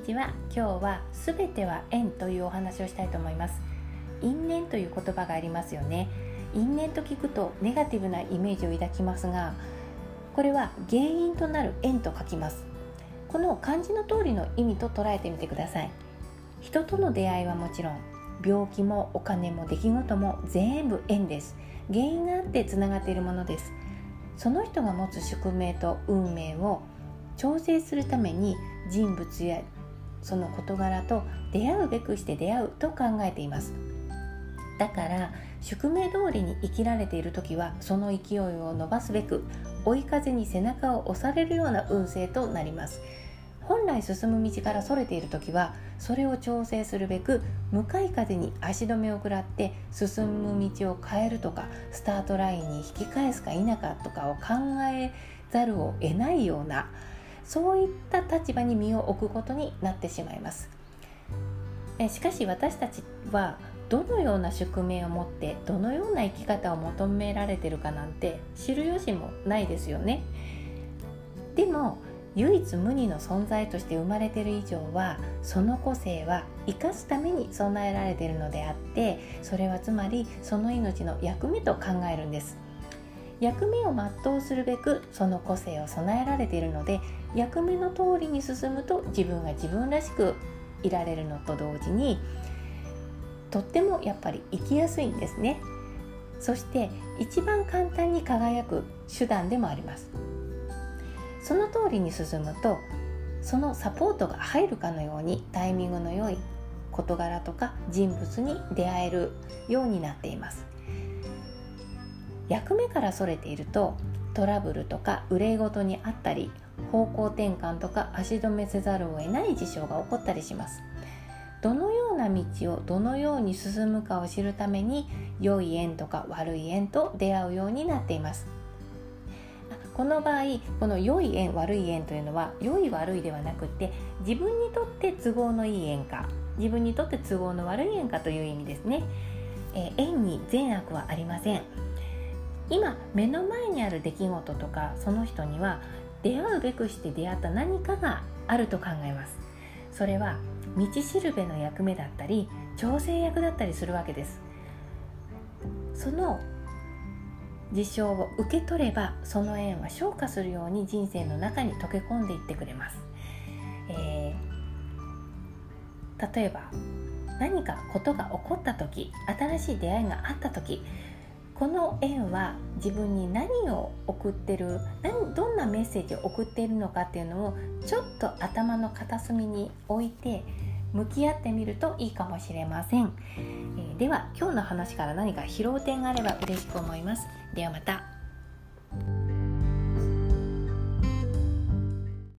ちは。今日はすべては縁というお話をしたいと思います。因縁という言葉がありますよね。因縁と聞くとネガティブなイメージを抱きますがこれは原因となる縁と書きます。この漢字の通りの意味と捉えてみてください。人との出会いはもちろん病気もお金も出来事も全部縁です。原因があってつながっているものです。その人が持つ宿命と運命を調整するために人物やその事柄と出会うべくして出会うと考えています。だから宿命通りに生きられている時はその勢いを伸ばすべく追い風に背中を押されるような運勢となります。本来進む道からそれている時はそれを調整するべく向かい風に足止めを食らって進む道を変えるとかスタートラインに引き返すか否かとかを考えざるを得ないようなそういった立場に身を置くことになってしまいます。えしかし私たちはどのような宿命を持ってどのような生き方を求められてるかなんて知る由もないですよね。でも唯一無二の存在として生まれてる以上はその個性は生かすために備えられているのであってそれはつまりその命の役目と考えるんです。役目を全うするべくその個性を備えられているので役目の通りに進むと自分が自分らしくいられるのと同時にとってもやっぱり生きやすいんですね。そして一番簡単に輝く手段でもあります。その通りに進むとそのサポートが入るかのようにタイミングの良い事柄とか人物に出会えるようになっています。役目からそれているとトラブルとか憂い事にあったり方向転換とか足止めせざるを得ない事象が起こったりします。どのような道をどのように進むかを知るために良い縁とか悪い縁と出会うようになっています。この場合この良い縁悪い縁というのは良い悪いではなくて自分にとって都合のいい縁か自分にとって都合の悪い縁かという意味ですね、えー、縁に善悪はありません。今目の前にある出来事とかその人には出会うべくして出会った何かがあると考えます。それは道しるべの役目だったり調整役だったりするわけです。その事象を受け取ればその縁は昇華するように人生の中に溶け込んでいってくれます、えー、例えば何かことが起こった時新しい出会いがあった時この円は自分に何を送ってる何どんなメッセージを送っているのかっていうのをちょっと頭の片隅に置いて向き合ってみるといいかもしれません、えー、では今日の話から何か拾う点があれば嬉しく思います。ではまた。